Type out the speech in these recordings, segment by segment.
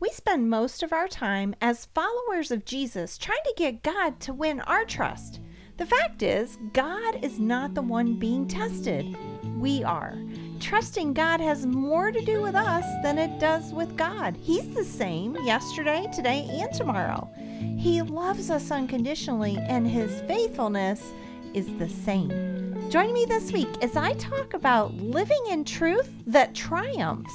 We spend most of our time as followers of Jesus trying to get God to win our trust. The fact is, God is not the one being tested. We are. Trusting God has more to do with us than it does with God. He's the same yesterday, today, and tomorrow. He loves us unconditionally, and His faithfulness is the same. Join me this week as I talk about living in truth that triumphs.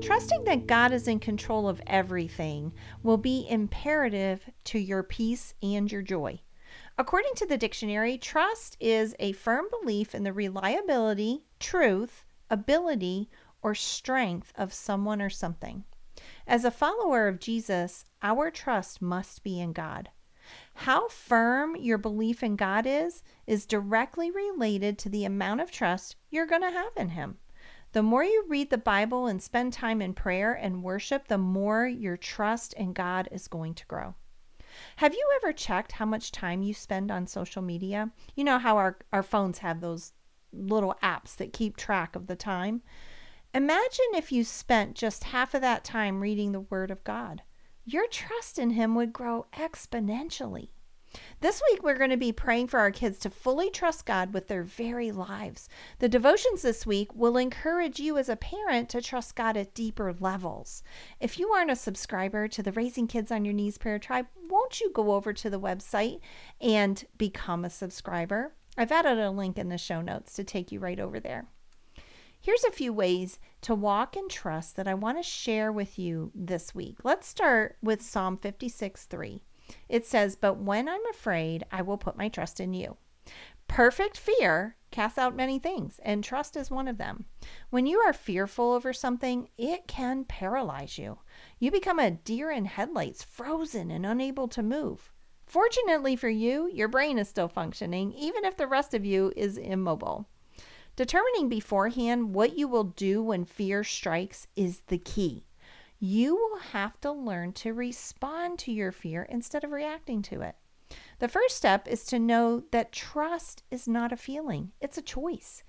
Trusting that God is in control of everything will be imperative to your peace and your joy. According to the dictionary, trust is a firm belief in the reliability, truth, ability, or strength of someone or something. As a follower of Jesus, our trust must be in God. How firm your belief in God is, is directly related to the amount of trust you're going to have in Him. The more you read the Bible and spend time in prayer and worship, the more your trust in God is going to grow. Have you ever checked how much time you spend on social media? You know how our, our phones have those little apps that keep track of the time? Imagine if you spent just half of that time reading the Word of God. Your trust in Him would grow exponentially. This week, we're going to be praying for our kids to fully trust God with their very lives. The devotions this week will encourage you as a parent to trust God at deeper levels. If you aren't a subscriber to the Raising Kids on Your Knees Prayer Tribe, won't you go over to the website and become a subscriber? I've added a link in the show notes to take you right over there. Here's a few ways to walk in trust that I want to share with you this week. Let's start with Psalm 56 3. It says, But when I'm afraid, I will put my trust in you. Perfect fear casts out many things, and trust is one of them. When you are fearful over something, it can paralyze you. You become a deer in headlights, frozen and unable to move. Fortunately for you, your brain is still functioning, even if the rest of you is immobile. Determining beforehand what you will do when fear strikes is the key you will have to learn to respond to your fear instead of reacting to it. The first step is to know that trust is not a feeling, it's a choice.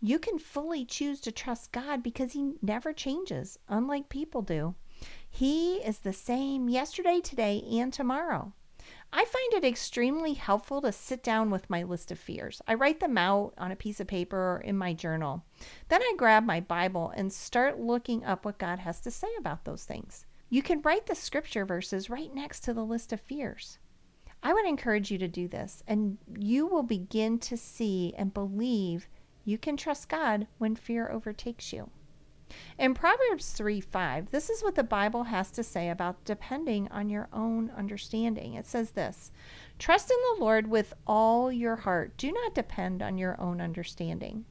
You can fully choose to trust God because He never changes, unlike people do. He is the same yesterday, today, and tomorrow. I find it extremely helpful to sit down with my list of fears. I write them out on a piece of paper or in my journal. Then I grab my Bible and start looking up what God has to say about those things. You can write the scripture verses right next to the list of fears. I would encourage you to do this, and you will begin to see and believe you can trust God when fear overtakes you. In Proverbs 3 5, this is what the Bible has to say about depending on your own understanding. It says this Trust in the Lord with all your heart. Do not depend on your own understanding.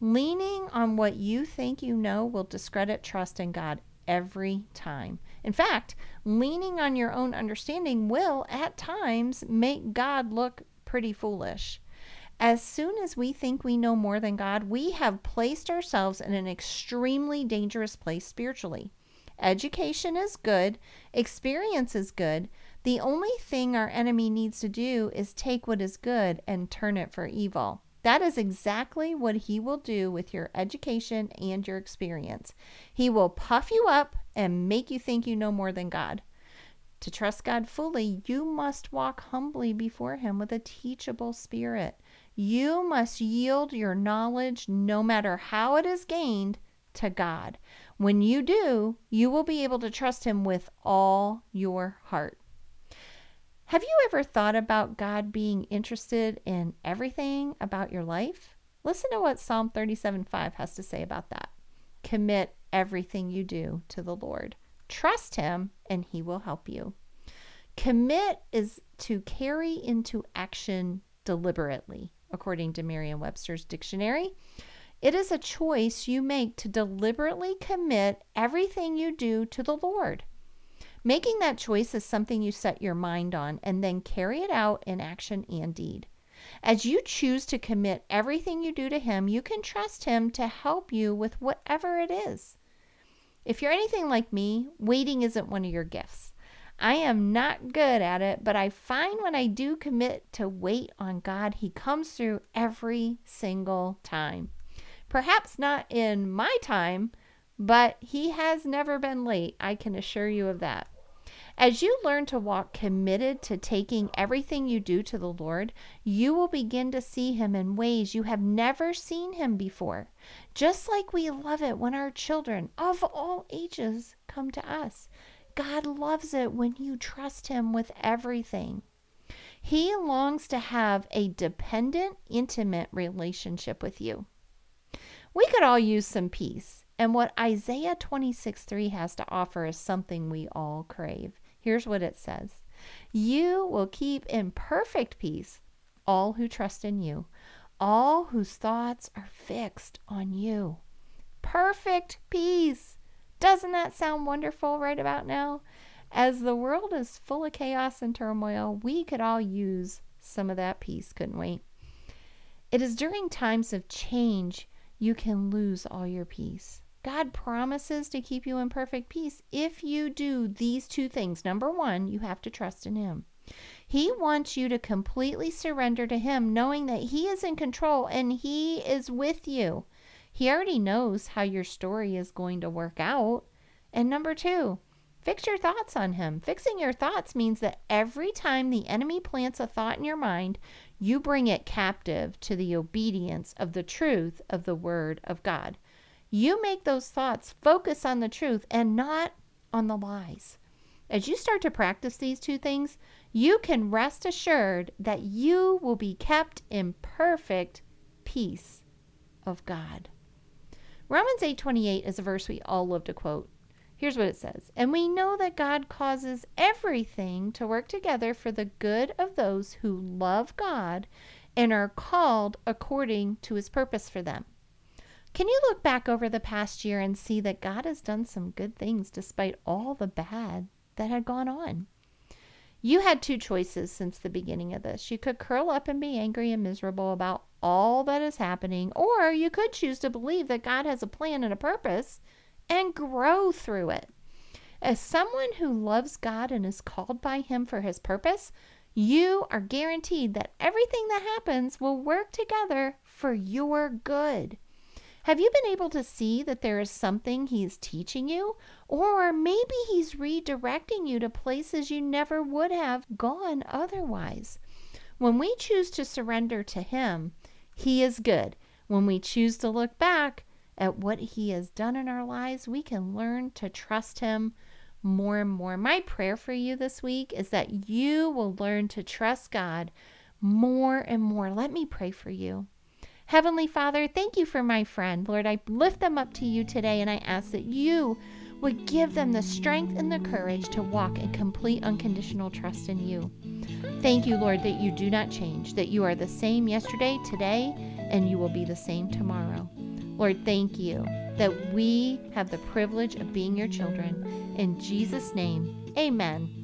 Leaning on what you think you know will discredit trust in God every time. In fact, leaning on your own understanding will, at times, make God look pretty foolish. As soon as we think we know more than God, we have placed ourselves in an extremely dangerous place spiritually. Education is good, experience is good. The only thing our enemy needs to do is take what is good and turn it for evil. That is exactly what he will do with your education and your experience. He will puff you up and make you think you know more than God. To trust God fully, you must walk humbly before Him with a teachable spirit. You must yield your knowledge, no matter how it is gained, to God. When you do, you will be able to trust Him with all your heart. Have you ever thought about God being interested in everything about your life? Listen to what Psalm 37 5 has to say about that. Commit everything you do to the Lord. Trust Him, and He will help you. Commit is to carry into action deliberately according to Merriam Webster's dictionary. It is a choice you make to deliberately commit everything you do to the Lord. Making that choice is something you set your mind on and then carry it out in action and deed. As you choose to commit everything you do to Him, you can trust Him to help you with whatever it is. If you're anything like me, waiting isn't one of your gifts. I am not good at it, but I find when I do commit to wait on God, He comes through every single time. Perhaps not in my time, but He has never been late. I can assure you of that. As you learn to walk committed to taking everything you do to the Lord, you will begin to see Him in ways you have never seen Him before. Just like we love it when our children of all ages come to us. God loves it when you trust Him with everything. He longs to have a dependent, intimate relationship with you. We could all use some peace, and what Isaiah 26 3 has to offer is something we all crave. Here's what it says You will keep in perfect peace all who trust in you, all whose thoughts are fixed on you. Perfect peace. Doesn't that sound wonderful right about now? As the world is full of chaos and turmoil, we could all use some of that peace, couldn't we? It is during times of change you can lose all your peace. God promises to keep you in perfect peace if you do these two things. Number one, you have to trust in Him. He wants you to completely surrender to Him, knowing that He is in control and He is with you. He already knows how your story is going to work out. And number two, fix your thoughts on Him. Fixing your thoughts means that every time the enemy plants a thought in your mind, you bring it captive to the obedience of the truth of the Word of God. You make those thoughts focus on the truth and not on the lies. As you start to practice these two things, you can rest assured that you will be kept in perfect peace of God. Romans 8:28 is a verse we all love to quote. Here's what it says. And we know that God causes everything to work together for the good of those who love God and are called according to his purpose for them. Can you look back over the past year and see that God has done some good things despite all the bad that had gone on? You had two choices since the beginning of this. You could curl up and be angry and miserable about all that is happening, or you could choose to believe that God has a plan and a purpose and grow through it. As someone who loves God and is called by Him for His purpose, you are guaranteed that everything that happens will work together for your good. Have you been able to see that there is something He's teaching you? Or maybe He's redirecting you to places you never would have gone otherwise. When we choose to surrender to Him, He is good. When we choose to look back at what He has done in our lives, we can learn to trust Him more and more. My prayer for you this week is that you will learn to trust God more and more. Let me pray for you. Heavenly Father, thank you for my friend. Lord, I lift them up to you today and I ask that you would give them the strength and the courage to walk in complete unconditional trust in you. Thank you, Lord, that you do not change, that you are the same yesterday, today, and you will be the same tomorrow. Lord, thank you that we have the privilege of being your children. In Jesus' name, amen.